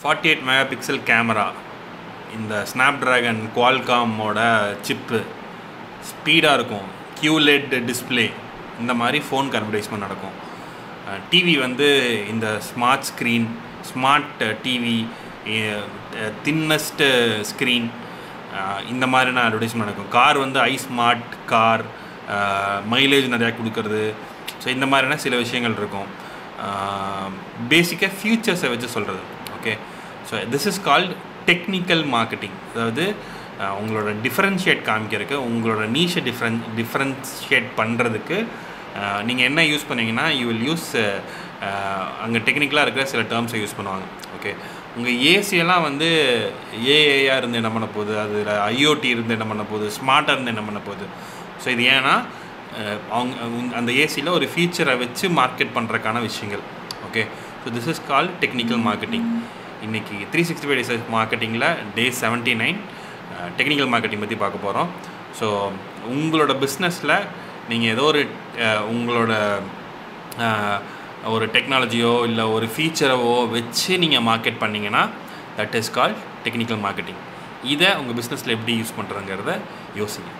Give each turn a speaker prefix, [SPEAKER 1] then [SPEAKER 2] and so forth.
[SPEAKER 1] Forty eight megapixel camera இந்த Snapdragon குவால்காமோட chip ஸ்பீடாக இருக்கும். கியூலெட் டிஸ்ப்ளே இந்த மாதிரி ஃபோனுக்கு அட்வர்டைஸ்மெண்ட் நடக்கும். டிவி வந்து இந்த smart screen smart TV thinnest screen இந்த மாதிரியான அட்வர்டைஸ்மெண்ட் நடக்கும். கார் வந்து ஐ ஸ்மார்ட் கார் மைலேஜ் நிறையா கொடுக்கறது. ஸோ இந்த மாதிரியான சில விஷயங்கள் இருக்கும். பேசிக்காக ஃபியூச்சர்ஸை வச்சு சொல்கிறது okay so this is called technical marketing அதாவது உங்களோட டிஃப்ரென்ஷியேட் காமிக்கிறதுக்கு உங்களோட நீஷை டிஃப்ரென் டிஃப்ரென்ஷியேட் பண்ணுறதுக்கு நீங்கள் என்ன யூஸ் பண்ணீங்கன்னா யூ வில் யூஸ் அங்கே டெக்னிக்கலாக இருக்கிற சில டேர்ம்ஸை யூஸ் பண்ணுவாங்க. ஓகே உங்கள் ஏசியெல்லாம் வந்து ஏஏஆர் இருந்து என்ன பண்ண போகுது? அதில் ஐஓடி இருந்து என்ன பண்ண போகுது? ஸ்மார்ட்டாக இருந்து என்ன பண்ண போகுது? ஸோ இது ஏன்னா அவங்க அந்த ஏசியில் ஒரு ஃபீச்சரை வச்சு மார்க்கெட் பண்ணுறக்கான விஷயங்கள். Okay so this is call technical marketing இன்றைக்கி three sixty five days மார்க்கெட்டிங்கில் day seventy nine technical marketing பற்றி பார்க்க போகிறோம் ஸோ உங்களோட பிஸ்னஸில் நீங்கள் ஏதோ ஒரு உங்களோட ஒரு டெக்னாலஜியோ இல்லை ஒரு ஃபீச்சரவோ வச்சு நீங்கள் மார்க்கெட் பண்ணிங்கன்னா that is call technical marketing இதை உங்கள் பிஸ்னஸில் எப்படி யூஸ் பண்ணுறங்கிறத யோசிங்க.